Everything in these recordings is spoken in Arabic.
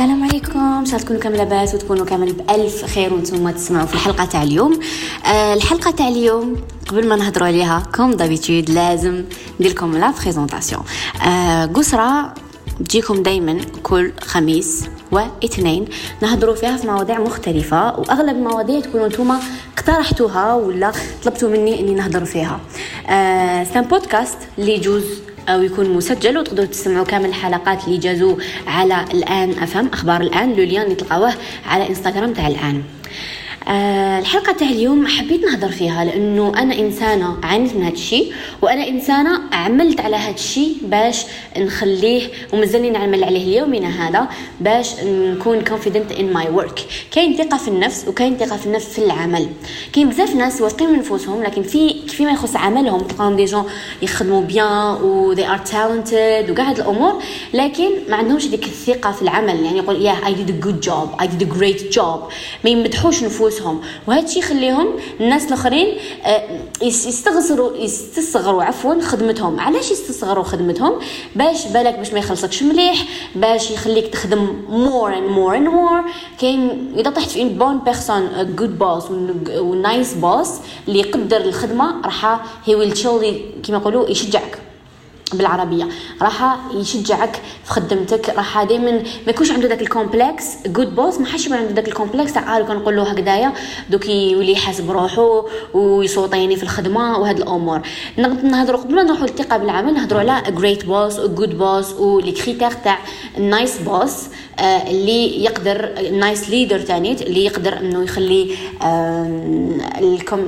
السلام عليكم. ان شاء الله تكونوا كامل لاباس وتكونوا كامل بألف خير وأنتم تسمعوا في الحلقة تاع اليوم. آه الحلقة تاع اليوم قبل ما نهضروا عليها comme d'habitude لازم ندير لكم la présentation. آه قصرة تجيكم دايما كل خميس واثنين. نهضروا فيها في مواضيع مختلفة وأغلب المواضيع تكونوا نتوما اقترحتوها ولا طلبتوا مني إني نهضر فيها. آه c'est un podcast اللي يجوز أو يكون مسجل وتقدروا تسمعوا كامل الحلقات اللي جازوا على الآن FM. أخبار الآن le lien تلقاوه على إنستغرام تاع الآن. آه الحلقة تاع اليوم حبيت نهضر فيها لأنه أنا إنسانة عانيت من هذا الشيء وأنا إنسانة عملت على هذا الشيء باش نخليه ومازلني نعمل عليه اليومنا هذا باش نكون confident in my work. كاين ثقة في النفس وكاين ثقة في النفس في العمل. كاين بزاف ناس واثقين من نفوسهم لكن في فيما يخص عملهم تلقاهم دي جون يخدموا بيان و they are talented وكاع هاد الأمور لكن ما عندهمش ديك الثقة في العمل. يعني يقول yeah I did a good job I did a great job. ما يمدحوش نفوسهم نفوسهم وهذا الشيء يخليهم الناس الآخرين آه، يستصغروا يستصغروا عفوا خدمتهم. علاش يستصغروا خدمتهم؟ باش بالك باش ما يخلصكش مليح باش يخليك تخدم more and more and more كاين إذا طحت في bonne personne good boss و nice boss اللي يقدر الخدمة راح هي ويل كيما يقولوا يشجعك. بالعربية. راح يشجعك في خدمتك. راح دائما ما يكونش عنده ذاك ال complexe. good boss ما حش يكون عنده ذاك ال complexe. تاع عارف كنقول له هكذايا. دوك يولي يحاسب روحه ويصوتيني في الخدمة وهاد الأمور. نهضروا قبل ما نروحوا للثقة بالعمل نهضروا على great boss و good boss و les critères تاع boss آه، اللي يقدر nice leader تاني اللي يقدر إنه يخلي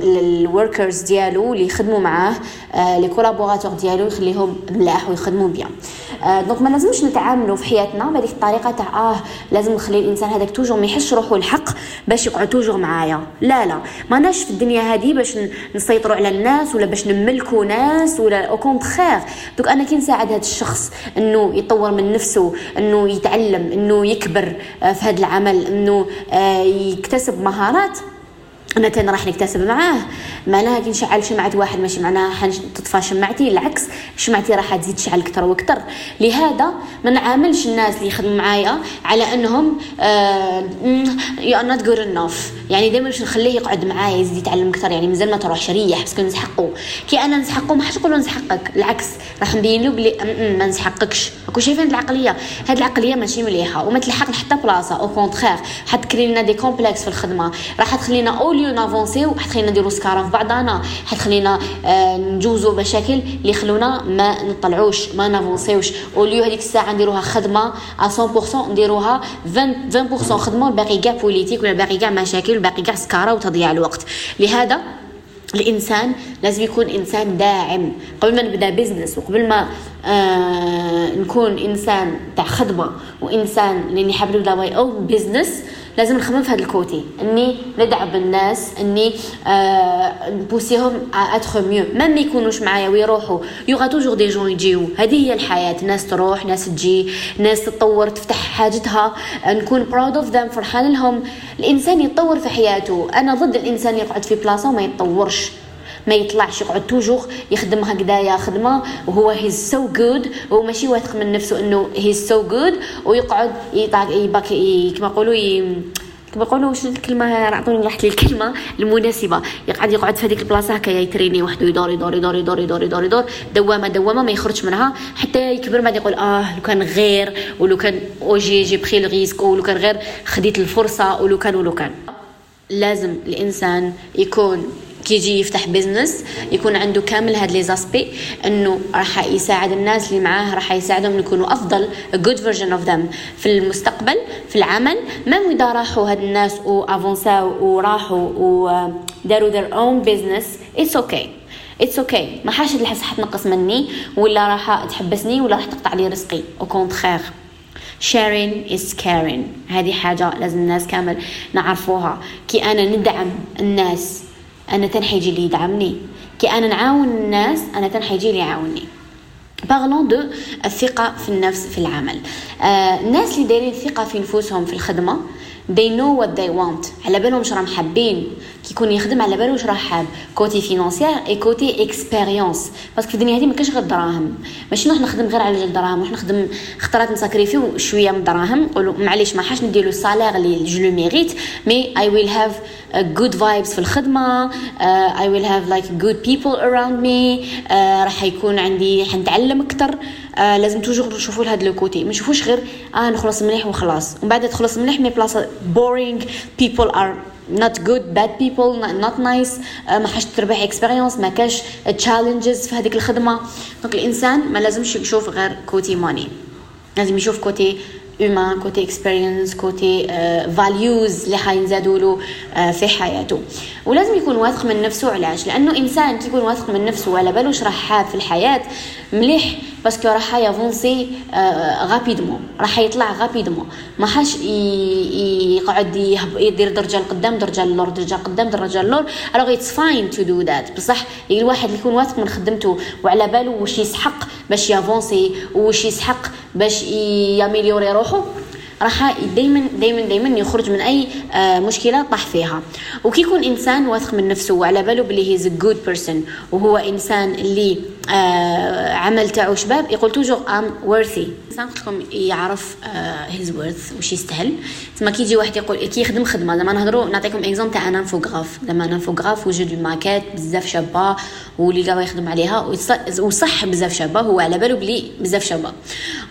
ال workers ديالو اللي يخدموا معاه آه، les collaborateurs ديالو يخليهم ملاح ويخدموا bien donc ما لازمش نتعاملوا في حياتنا بهذيك الطريقة تاع آه لازم نخلي الإنسان هذاك toujours ما يحسش روحو الحق باش يقعد toujours معايا. لا لا ما ناش في الدنيا هذه باش نسيطروا على الناس ولا باش نملكوا ناس ولا au contraire دوك أنا كي نساعد هذا الشخص إنه يطور من نفسه إنه يتعلم إنه يكبر آه، في هذا العمل إنه آه، يكتسب مهارات تاني راح نكتسب معاه معناها كي نشعل شمعة واحد ماشي معناها تطفى شمعتي العكس شمعتي راح تزيد تشعل أكثر وأكثر. لهذا ما نعاملش الناس اللي يخدموا معايا على أنهم you are not good enough يعني دائما باش نخليه يقعد معايا يزيد يتعلم أكثر يعني مازال ما تروحش ريح parce que نسحقو كي أنا نسحقو ما حش نقولو نسحقك العكس راح نبين له بلي ما نسحقكش راكو شايفين العقلية؟ هاد العقلية ماشي مليحة وما تلحقنا حتى بلاصة au contraire حتكري لنا des complexes في الخدمة راح تخلينا au lieu نافونسيو حتخلينا نديرو سكارة في بعضنا حتخلينا آه نجوزو مشاكل اللي يخلونا ما نطلعوش ما نافونسيوش. au lieu هذيك الساعة نديروها خدمة 100% نديروها 20 20% خدمة والباقي كاع politique ولا باقي كاع مشاكل والباقي كاع سكارة وتضييع الوقت. لهذا الإنسان لازم يكون إنسان داعم. قبل ما نبدأ business وقبل ما آه نكون إنسان تاع خدمة وإنسان لاني حابب نبدا my own business لازم نخمم في هذا ال côté. إني ندعم الناس إني آه نبوسيهم être mieux même يكونوش معايا ويروحوا il y aura toujours des gens يجيو. هذه هي الحياة. ناس تروح ناس تجي ناس تتطور تفتح حاجتها. نكون proud of them فرحان لهم. الإنسان يتطور في حياته. أنا ضد الإنسان يقعد في بلاصة وما يتطورش. ما يطلعش يقعد toujours يخدم هكذايا خدمة وهو he's so good وهو ماشي واثق من نفسه إنه he's so good ويقعد يباك كما يقولوا كما يقولوا واش الكلمة؟ أعطوني راحت الكلمة المناسبة. يقعد يقعد في هذيك البلاصة هكا يتريني وحده يدور يدور يدور يدور يدور يدور يدور دوامة دوامة ما يخرجش منها. حتى يكبر بعد يقول آه لو كان غير ولو كان أوجي j'ai pris le risque ولو كان غير خديت الفرصة ولو كان ولو كان. لازم الإنسان يكون كيجي يفتح business يكون عنده كامل هاد les aspects إنه راح يساعد الناس اللي معاه راح يساعدهم يكونوا أفضل good version of them. في المستقبل في العمل même إذا راحوا هاد الناس وافونساو وراحوا وداروا their own business it's okay. it's okay okay. ما حاش الحس حتنقص مني ولا راح تحبسني ولا راح تقطع لي رزقي. au contraire sharing is caring. هذه حاجة لازم الناس كامل نعرفوها. كي أنا ندعم الناس أنا تان حيجي اللي يدعمني. كي أنا نعاون الناس أنا تان حيجي اللي يعاوني parlons de الثقة في النفس في العمل. آه الناس اللي دايرين ثقة في نفوسهم في الخدمة they know what they want. على بالهم واش راهم حابين. كي يكون يخدم على بالو واش راه حاب. côté financier et côté expérience parce que في الدنيا هذه ما كاينش غير الدراهم ماشي نروح نخدم غير على جال الدراهم نروح نخدم خطرات نساكريفيو شوية من الدراهم نقولوا معليش ما حاش نديرو ال salaire اللي je le mérite mais I will have good vibes في I will have like good people around me. Uh, راح يكون عندي حنتعلم أكتر. Uh, لازم toujours نشوفوا لهذا le côté. ما نشوفوش غير آه نخلص مليح وخلاص. ومن بعد تخلص مليح mais بلاصه boring people are not good bad people not nice. uh, ما حاش تربح expérience ما كاش challenges في هذيك الخدمة. donc الإنسان ما لازمش يشوف غير côté money لازم يشوف côté human côté experience côté values اللي حينزادوا له في حياته. ولازم يكون واثق من نفسه علاش؟ لأنه إنسان كي يكون واثق من نفسه وعلى بالو راح حاب في الحياة مليح parce que راح يافونسي rapidement راح يطلع rapidement ما حاش يقعد يدير درجه لقدام درجه للور درجه لقدام درجه للور alors it's fine to do that بصح الواحد اللي يكون واثق من خدمته وعلى بالو واش يسحق باش يافونسي واش يسحق باش ياميليوري روحه راح دائما دائما دائما يخرج من اي مشكله طاح فيها وكي يكون انسان واثق من نفسه وعلى باله بلي he's good person وهو انسان اللي عمل تاعو شباب يقول toujours I'm worthy. الانسان لكم يعرف he's آه worth واش يستاهل. تما كي يجي واحد يقول كي يخدم خدمة. زعما نهضروا نعطيكم exemple تاع un infographe زعما un infographe وجد الماكات بزاف شابة واللي قاعد يخدم عليها. وصح بزاف شابة. هو على باله بلي بزاف شابة.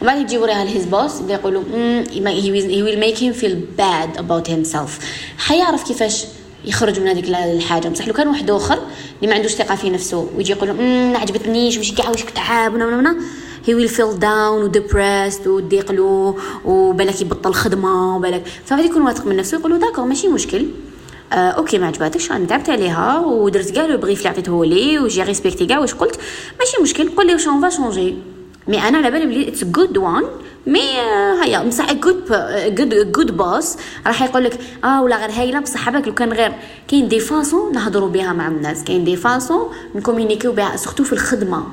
ومن بعد يجي يوريها ل his boss يقولوا he will make him feel bad about himself. حيعرف كيفاش يخرج من هذيك الحاجة. بصح لو كان واحد آخر اللي ما عندوش ثقة في نفسه ويجي يقول ما عجبتنيش ماشي كاع واش تعب ونا he will feel down و depressed وضيق له وبالك يبطل خدمة وبالك فغادي يكون واثق من نفسه يقول d'accord ماشي مشكل. آه OK ما عجباتكش أنا تعبت عليها. ودرت كاع le brief اللي عطيته لي. و j'ai respecté كاع واش قلت؟ ماشي مشكل قول لي واش on va changer mais أنا على بالي بلي it's good one mais هيا بصح good good good boss راح يقول لك آه ولا غير هايله بصح بالك لو كان غير. كاين des façons نهضروا بها مع الناس. كاين des façons نكومونيكيو بها surtout في الخدمة.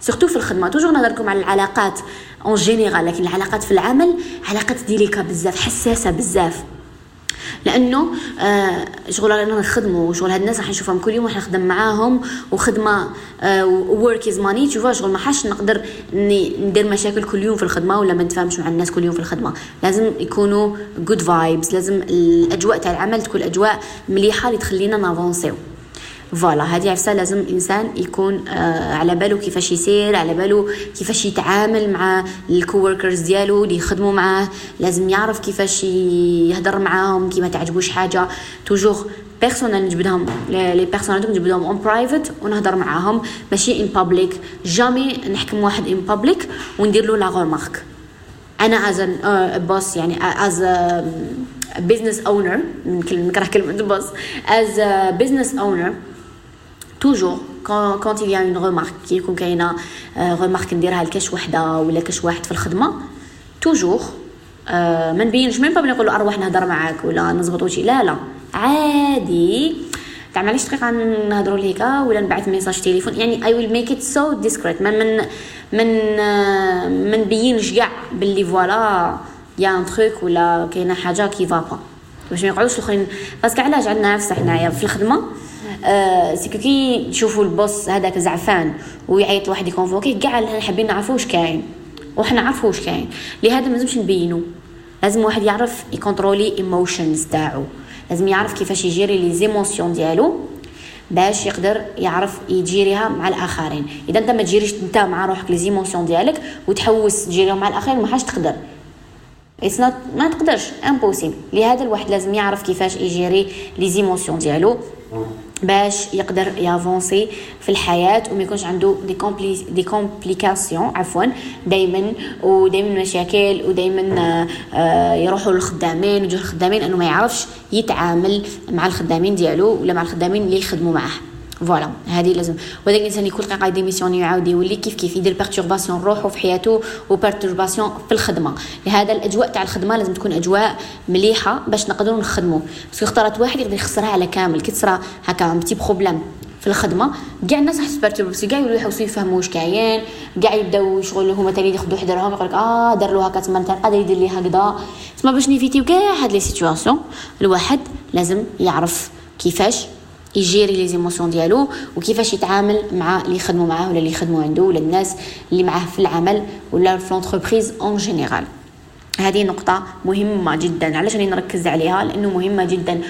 surtout في الخدمة. toujours نهضر لكم على العلاقات en général لكن العلاقات في العمل علاقات délicat بزاف حساسة بزاف. لأنه آه شغل رانا نخدموا شغل هاد الناس راح نشوفهم كل يوم راح نخدم معاهم وخدمة work is money تشوفوا شغل ما حاش نقدر ندير مشاكل كل يوم في الخدمة ولا ما نتفاهمش مع الناس كل يوم في الخدمة. لازم يكونوا good vibes لازم الأجواء تاع العمل تكون اجواء مليحة اللي تخلينا نافونسيو. voilà هذه عفسة لازم الإنسان يكون آه على باله كيفاش يسير على باله كيفاش يتعامل مع ال coworkers ديالو اللي يخدموا معاه لازم يعرف كيفاش يهضر معاهم كي ما تعجبوش حاجة. toujours personnel نجبدهم les personnels نجبدهم en private ونهضر معاهم. ماشي in public jamais نحكم واحد in public وندير له la remarque أنا as boss يعني as business owner نكره كلمة boss as business owner toujours quand il y a remarque كي يكون كاينة remarque نديرها لكاش وحدة ولا كاش واحد في الخدمة توجور ما نبينش même pas نقول له أروح نهضر معاك ولا نزبط وشي لا لا. عادي. تاع معليش دقيقة نهضروا ليكا ولا نبعث message تليفون. يعني I will make it so discreet من من من ما نبينش كاع باللي voilà y a un truc ولا كاينة حاجة qui va pas باش ما يقعدوش الآخرين. parce que علاش عندنا عفسة حنايا في الخدمة؟ آه c'est que كي تشوفوا ال boss هذاك زعفان ويعيط واحد يكونفوكيه كاع حابين نعرفوا واش كاين. وحنا نعرفوا واش كاين. لهذا ما لازمش نبينو. لازم واحد يعرف يكونترولي emotions تاعو. لازم يعرف كيفاش يجيري les émotions ديالو باش يقدر يعرف يجيريها مع الآخرين. إذا أنت ما تجيريش أنت مع روحك les émotions ديالك وتحوس تجيريهم مع الآخرين ما حاش تقدر. it's ما تقدرش. impossible لهذا الواحد لازم يعرف كيفاش يجيري les émotions ديالو. باش يقدر يافونسي في الحياة وما يكونش عنده des compli des complications عفوا. دائما ودائما مشاكل ودائما آه، يروحوا للخدامين ويجوا الخدامين أنه ما يعرفش يتعامل مع الخدامين ديالو ولا مع الخدامين اللي يخدموا معاه. voilà هذه لازم وهذاك الانسان يكون دقيقه ديميسيون يعاود يولي كيف كيف يدير بيرتورباسيون روحه في حياته وبيرتورباسيون في الخدمه لهذا الاجواء تاع الخدمه لازم تكون اجواء مليحه باش نقدروا نخدموا بس اختارت واحد يقدر يخسرها على كامل كي تصرا هكا بتي بروبليم في الخدمه كاع الناس تبرتب بس كاع يولوا يحوسوا يفهموا واش كاين كاع يبداو شغل هما تاني ياخذوا حذرهم يقول لك آه دار له هكا تما قادر يدير لي هكذا تما باش نيفيتيو كاع هاد لي سيتوياسيون الواحد لازم يعرف كيفاش يجيري les émotions ديالو وكيفاش يتعامل مع اللي يخدموا معاه ولا اللي يخدموا عنده ولا الناس اللي معاه في العمل ولا في l'entreprise en général هذه نقطة مهمة جدا. علاش راني نركز عليها؟ لأنه مهمة جدا.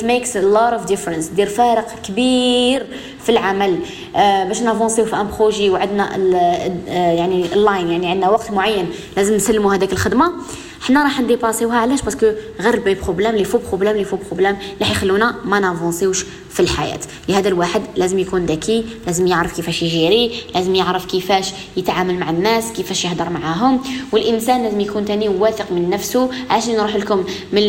makes a lot of difference. دير فارق كبير في العمل. آه باش نافونسيو في un projet وعندنا آه يعني ال deadline يعني عندنا وقت معين لازم نسلموا هذاك الخدمة. حنا راح نديباسيوها. علاش؟ parce que غير بي problèmes les faux problèmes les faux problèmes اللي حيخلونا ما نافونسيوش في الحياة. لهذا الواحد لازم يكون ذكي لازم يعرف كيفاش يجيري لازم يعرف كيفاش يتعامل مع الناس كيفاش يهضر معاهم. والإنسان لازم يكون تاني واثق من نفسه. عشان نروح لكم من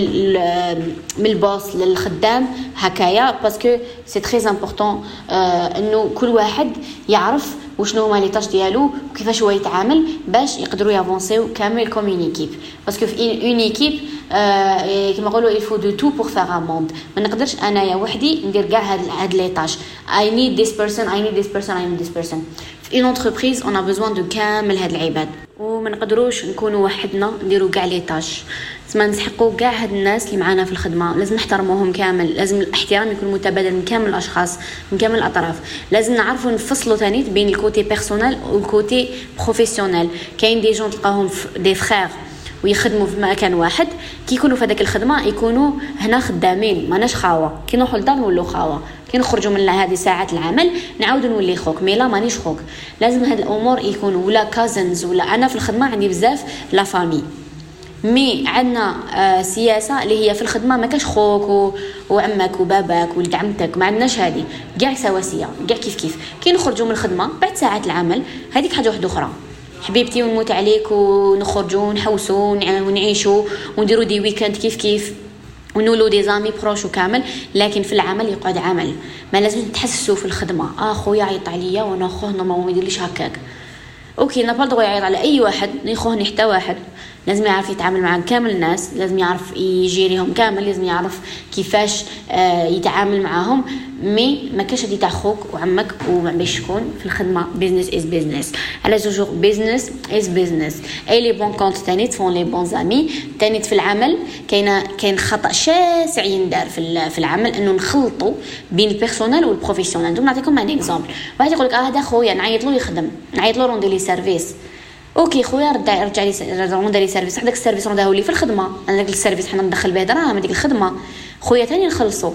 من البوس للخدام هكايا؟ parce que c'est très important إنه كل واحد يعرف وشنو هما les tâches ديالو وكيفاش هو يتعامل باش يقدروا يافونسيو كامل comme une équipe parce que في une équipe كيما نقولوا il faut de tout pour faire un monde ما نقدرش انايا وحدي ندير كاع هاد هاد les tâches I need this person I need this person I need this person في une entreprise on a besoin de كامل هاد العباد وما نقدروش نكونوا وحدنا نديروا كاع les tâches تسمى نسحقوا كاع هاد الناس اللي معانا في الخدمة. لازم نحترموهم كامل. لازم الاحترام يكون متبادل من كامل الأشخاص من كامل الأطراف. لازم نعرفوا نفصلوا ثاني بين ال côté personnel وال côté professionnel كاين des gens تلقاهم des frères ويخدموا في مكان واحد. كي يكونوا في هذاك الخدمة يكونوا هنا خدامين. ماناش خاوة. كي نروحوا للدار نولوا خاوة. كي نخرجوا من هذه ساعات العمل نعاودوا نولي خوك. mais لا مانيش خوك. لازم هاد الأمور يكونوا ولا cousins ولا أنا في الخدمة عندي بزاف la famille mais عندنا آه سياسة اللي هي في الخدمة ما كاش خوك و... وعمك وباباك ولد عمتك. ما عندناش هذه كاع سواسية كاع كيف كيف. كي نخرجوا من الخدمة بعد ساعات العمل هذيك حاجة واحدة أخرى. حبيبتي ونموت عليك ونخرجوا ونحوسوا ونعيشوا ونديروا des week-ends كيف كيف. ونولو des amis proches وكامل لكن في العمل يقعد عمل. ما لازم تحسسوا في الخدمة. آه خويا عيط عليا وأنا خوه ما يديرليش هكاك. OK نابال دغيا يعيط على أي واحد ني حتى واحد. لازم يعرف يتعامل مع كامل الناس لازم يعرف يجيريهم كامل لازم يعرف كيفاش آه يتعامل معاهم. mais ما كاش هادي تاع خوك وعمك وما باش شكون في الخدمة. business is business على toujours business is business et les bons comptes تاني font les bons amis تاني في العمل كاين كاين خطأ شاسع يندار في في العمل إنه نخلطوا بين ال personnel وال professionnel نعطيكم un exemple واحد يقول لك آه هذا خويا نعيط له يخدم. نعيط له روندي لي service OK خويا رجع رجع لي روندا لي service. هذاك ال service روندا لي في الخدمة. أنا داك ال service حنا ندخل به دراهم هذيك الخدمة. خويا تاني نخلصو.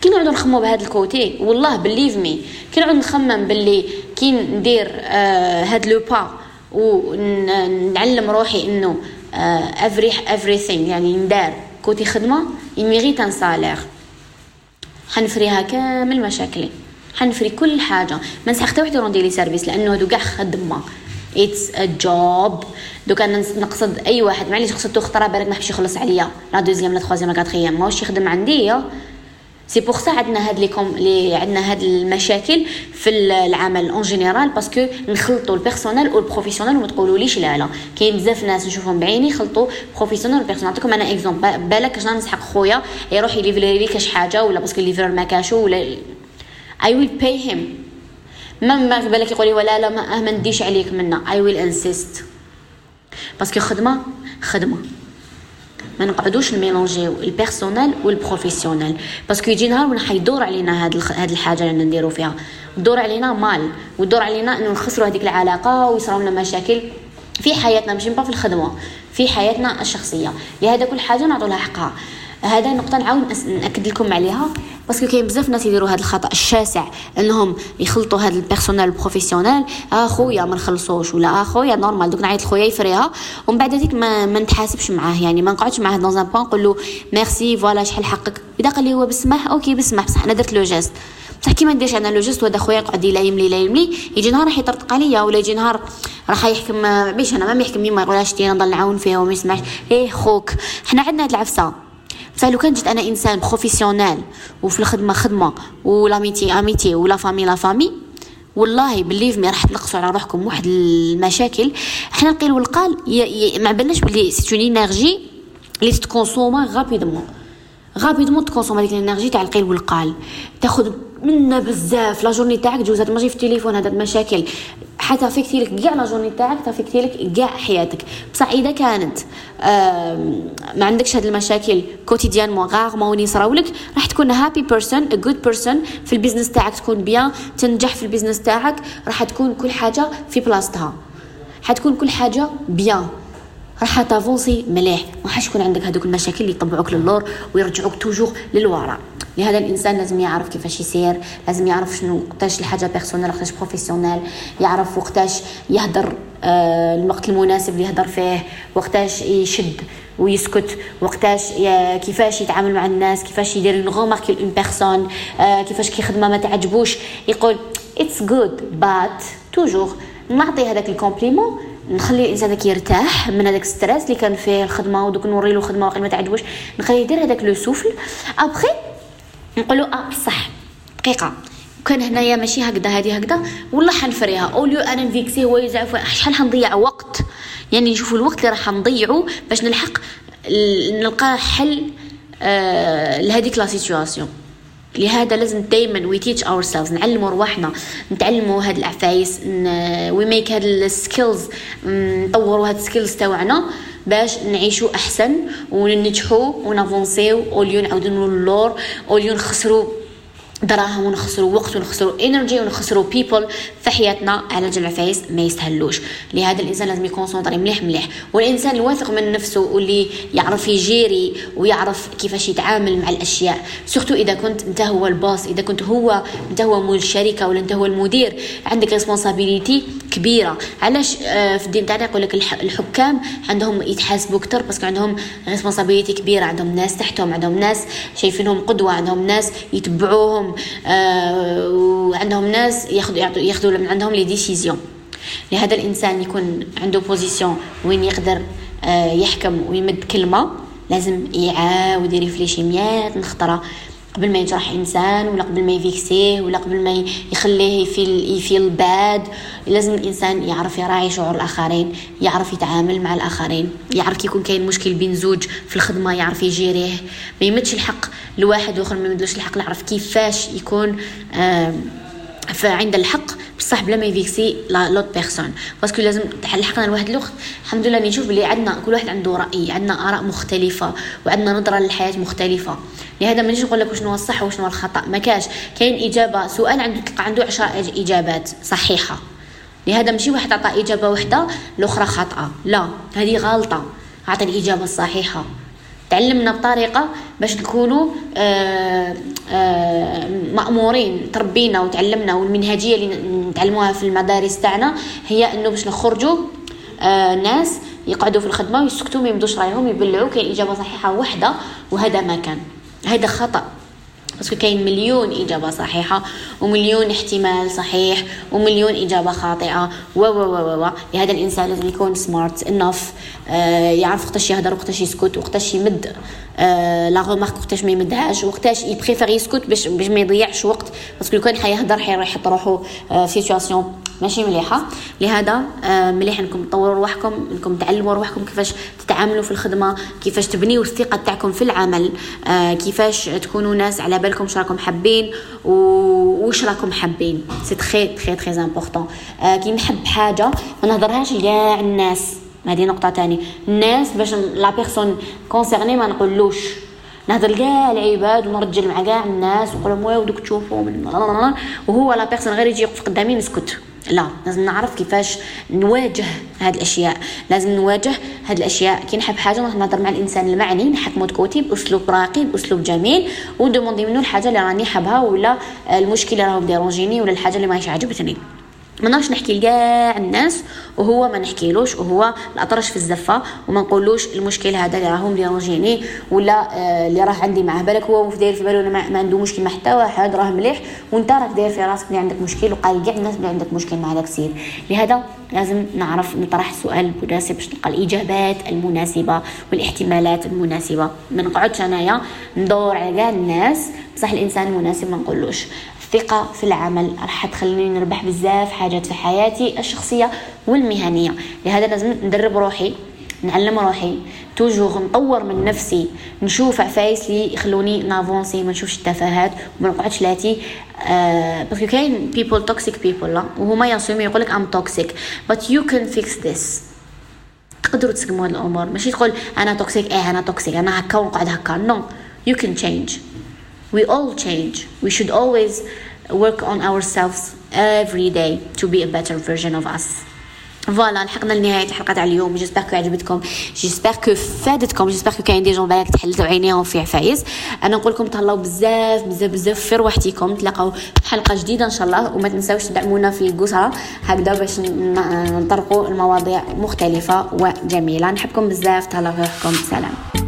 كي نقعدو نخمو بهذا ال côté؟ والله believe me كي نقعد نخمم باللي كي ندير آه هاد le pas ونعلم روحي إنه every everything يعني ندار côté خدمة ي mérite un salaire حنفريها كامل مشاكلي. حنفري كل حاجة. ما نسحق حتى وحده روندي لي service لأنه هادو كاع خدمة. it's a job دوك أنا نقصد أي واحد. معليش خصو خطره بالك ما حبش يخلص عليا. la deuxième la troisième la quatrième. ماهوش يخدم عندي. c'est pour ça عندنا هاد لي كوم لي عندنا هاد المشاكل في العمل en général parce que نخلطوا ال personnel وال professionnel وما تقولوليش لا لا. كاين بزاف ناس نشوفهم بعيني يخلطوا professionnel وال personnel نعطيكم أنا exemple بالك اش نسحق خويا؟ يروح يليفري لي كاش حاجة ولا parce que ال livreur ما كاشو ولا I will pay him ما ما في بالك يقولي ولا لا ما, ما نديش عليك منا. I will insist parce que خدمة خدمة. ما نقعدوش نميلونجيو ال personnel وال professionnel parce que يجي نهار وين حيدور علينا هاد هاد الحاجة اللي نديرو فيها. دور علينا mal. ودور علينا إنه نخسروا هذيك العلاقة ويصراو لنا مشاكل. في حياتنا ماشي في الخدمة. في حياتنا الشخصية. لهذا كل حاجة نعطوا لها حقها. هذا نقطة نعاود نأكد لكم عليها. parce que كاين بزاف ناس يديروا هذا الخطا الشاسع انهم يخلطوا هذا ال personnel ال professionnel اخويا ما نخلصوش ولا اخويا normal دوك نعيط لخويا يفريها ومن بعد هذيك ما, ما نتحاسبش معاه يعني ما نقعدش معاه dans un point نقول له merci voilà شحال حقك اذا قال لي هو بسمح OK بسمح بصح أنا درت le geste بصح كي ما نديرش أنا le geste وهذا خويا يقعد يلايم لي لايم لي يجي نهار راح يطرطق عليا ولا يجي نهار راح يحكم بيش أنا ما يحكم ما يقولهاش أنا نضل نعاون فيها وما يسمعش إيه خوك حنا عندنا هاد العفسه بصح لو كان جيت أنا إنسان professionnel وفي الخدمة خدمة و l'amitié amitié و la famille la famille والله believe me راح تنقصوا على روحكم واحد المشاكل. حنا القيل والقال ما بالناش بلي c'est une énergie اللي تتكونسوما rapidement rapidement تكونسوم هذيك ال énergie تاع القيل والقال. تاخذ منا بزاف. la journée تاعك جوزات ماشي في التليفون هذا المشاكل حتافيكتي لك كاع la journée تاعك تافيكتي لك كاع حياتك. بصح إذا كانت ما عندكش هاد المشاكل quotidiennement rarement يصراو لك راح تكون happy person a good person في ال business تاعك تكون bien تنجح في ال business تاعك راح تكون كل حاجة في بلاصتها. حتكون كل حاجة bien راح تافونسي مليح. ما حش يكون عندك هذوك المشاكل اللي يطبعوك للور ويرجعوك toujours للوراء. لهذا الإنسان لازم يعرف كيفاش يسير لازم يعرف شنو وقتاش الحاجة personnelle وقتاش professionnelle يعرف وقتاش يهدر آه الوقت المناسب اللي يهدر فيه وقتاش يشد ويسكت وقتاش كيفاش يتعامل مع الناس كيفاش يدير une remarque personne كيفاش كي خدمه ما تعجبوش يقول it's good but toujours نعطي هذاك ال compliment نخلي الإنسان هذاك يرتاح من هذاك stress اللي كان فيه الخدمة ودوك نوري له خدمة واقيلا ما تعجبوش نخليه يدير هذاك le souffle. ابخي نقولوا آه بصح دقيقة. كان هنايا ماشي هكذا هذه هكذا. والله حنفريها. au lieu أنا نفيكسي هو يزعف. شحال حنضيع وقت؟ يعني نشوفوا الوقت اللي راح نضيعه باش نلحق نلقى حل آه لهذيك la situation لهذا لازم دائما we teach ourselves نعلموا رواحنا نتعلموا هاد العفايس we make هاد ال skills نطوروا هاد ال skills تاعنا باش نعيشوا أحسن وننجحوا ونافونسيو au lieu نعاودوا للور au lieu نخسروا دراهم ونخسروا وقت ونخسروا energy ونخسروا people في حياتنا على جال العفايس ما يستهلوش لهذا الإنسان لازم يكونسونطري مليح مليح. والإنسان الواثق من نفسه واللي يعرف يجيري ويعرف كيفاش يتعامل مع الأشياء. surtout إذا كنت أنت هو ال boss إذا كنت هو أنت هو مول الشركة ولا أنت هو المدير. عندك responsabilité كبيرة. علاش؟ آه، في الدين تاعنا يقول لك الحكام عندهم يتحاسبوا أكثر parce que عندهم responsabilité كبيرة. عندهم ناس تحتهم عندهم ناس شايفينهم قدوة عندهم ناس يتبعوهم. آه، وعندهم ناس ياخذوا ياخذوا من عندهم les décisions لهذا الإنسان يكون عنده position وين يقدر آه، يحكم ويمد كلمة لازم يعاود يريفليشي مئات نخطرة. قبل ما يجرح إنسان ولا قبل ما يفيكسيه ولا قبل ما يخليه ي feel ي feel bad لازم الإنسان يعرف يراعي شعور الآخرين يعرف يتعامل مع الآخرين يعرف كي يكون كاين مشكل بين زوج في الخدمة يعرف يجيريه. ما يمدش الحق لواحد وآخر ما يمدلوش الحق يعرف كيفاش يكون فعند الحق. بصح بلا ما يفيكسي l'autre personne. parce que لازم لحقنا لواحد الوقت. الحمد لله نشوف بلي عندنا كل واحد عنده رأي عندنا آراء مختلفة وعندنا نظره للحياة مختلفة. لهذا ما نجيش نقول لك شنو الصح وشنو الخطأ. ما كاش. كاين إجابة سؤال عنده تلقى عنده عشرة إجابات صحيحة. لهذا ماشي واحد عطى إجابة واحدة الأخرى خاطئه لا هذه غلطة. عطى الإجابة الصحيحة. تعلمنا بطريقة باش نكونوا آه، آه، مأمورين تربينا وتعلمنا والمنهجية اللي نتعلموها في المدارس تاعنا هي إنه باش نخرجوا آه، ناس يقعدوا في الخدمة ويسكتوا ما يمدوش رايهم يبلعوا كاين إجابة صحيحة واحدة وهذا ما كان. هذا خطأ. parce que كاين مليون إجابة صحيحة ومليون احتمال صحيح ومليون إجابة خاطئة. و و و و لهذا الإنسان لازم يكون smart enough آه يعرف وقتاش يهضر وقتاش يسكت وقتاش يمد آه la remarque وقتاش ما يمدهاش وقتاش ي préfère يسكت باش باش ما يضيعش وقت. parce que لو كان حيهضر حيروح يحط روحو في situation ماشي مليحة؟ لهذا آه مليح إنكم تطوروا رواحكم إنكم تعلموا رواحكم كيفاش تتعاملوا في الخدمة كيفاش تبنيوا الثقة تاعكم في العمل آه كيفاش تكونوا ناس على بالكم شراكم حابين وش راكم حابين. c'est très très très important كي نحب حاجة ما نهضرهاش لكاع الناس. هذه نقطة تاني الناس باش la personne concernée ما نقولوش. نهضر كاع العباد ونرجل مع كاع الناس ونقول لهم wow دوك تشوفوا وهو la personne غير يجي يقف قدامي نسكت لا لازم نعرف كيفاش نواجه هاد الأشياء. لازم نواجه هاد الأشياء. كي نحب حاجة نهضر مع الإنسان المعني نحكمو à côté بأسلوب راقي بأسلوب جميل وندوموندي منه الحاجة اللي راني حابها ولا المشكلة اللي راهو ديرونجيني ولا الحاجة اللي ماهيش عجبتني ما نحكي لكاع الناس وهو ما نحكيلوش وهو الاطرش في الزفة وما نقولوش المشكل هذا اللي راهم ديرونجيني ولا آه اللي راه عندي معاه. بالك هو داير في بالو ما, عنده مشكل مع حتى واحد راه مليح وأنت راك داير في راسك اللي عندك مشكل وقال كاع الناس اللي عندك مشكل مع هذاك السيد. لهذا لازم نعرف نطرح السؤال المناسب باش نلقى الإجابات المناسبة والاحتمالات المناسبة. ما نقعدش أنايا ندور على كاع الناس. بصح الإنسان المناسب ما نقولوش. الثقة في العمل. راح تخليني نربح بزاف حاجات في حياتي الشخصية والمهنية. لهذا لازم ندرب روحي نعلم روحي. توجور نطور من نفسي. نشوف عفايس لي يخلوني نافونسي ما نشوفش التفاهات وما نقعدش لاتي آه parce que كاين people toxic people لا. وهما ياسومي يقول لك I'm toxic but you can fix this تقدروا تسقموا هاد الأمور. ماشي تقول أنا toxic إيه أنا toxic أنا هكا ونقعد هكا. no you can change we all change. We should always work on ourselves every day to be a better version of us. voilà لحقنا لنهايه الحلقة تاع اليوم. j'espère que عجبتكم. جيسبر كو فادتكم. جيسبر كو كاين دي جون بالك تحلتوا عينيهم في عفايس. أنا نقول لكم تهلاو بزاف بزاف بزاف في روحتكم تلاقاو حلقه جديدة إن شاء الله. وما تنساوش تدعمونا في القصرة. هكذا باش نطرقوا المواضيع مختلفة وجميلة. نحبكم بزاف. تهلاو في سلام.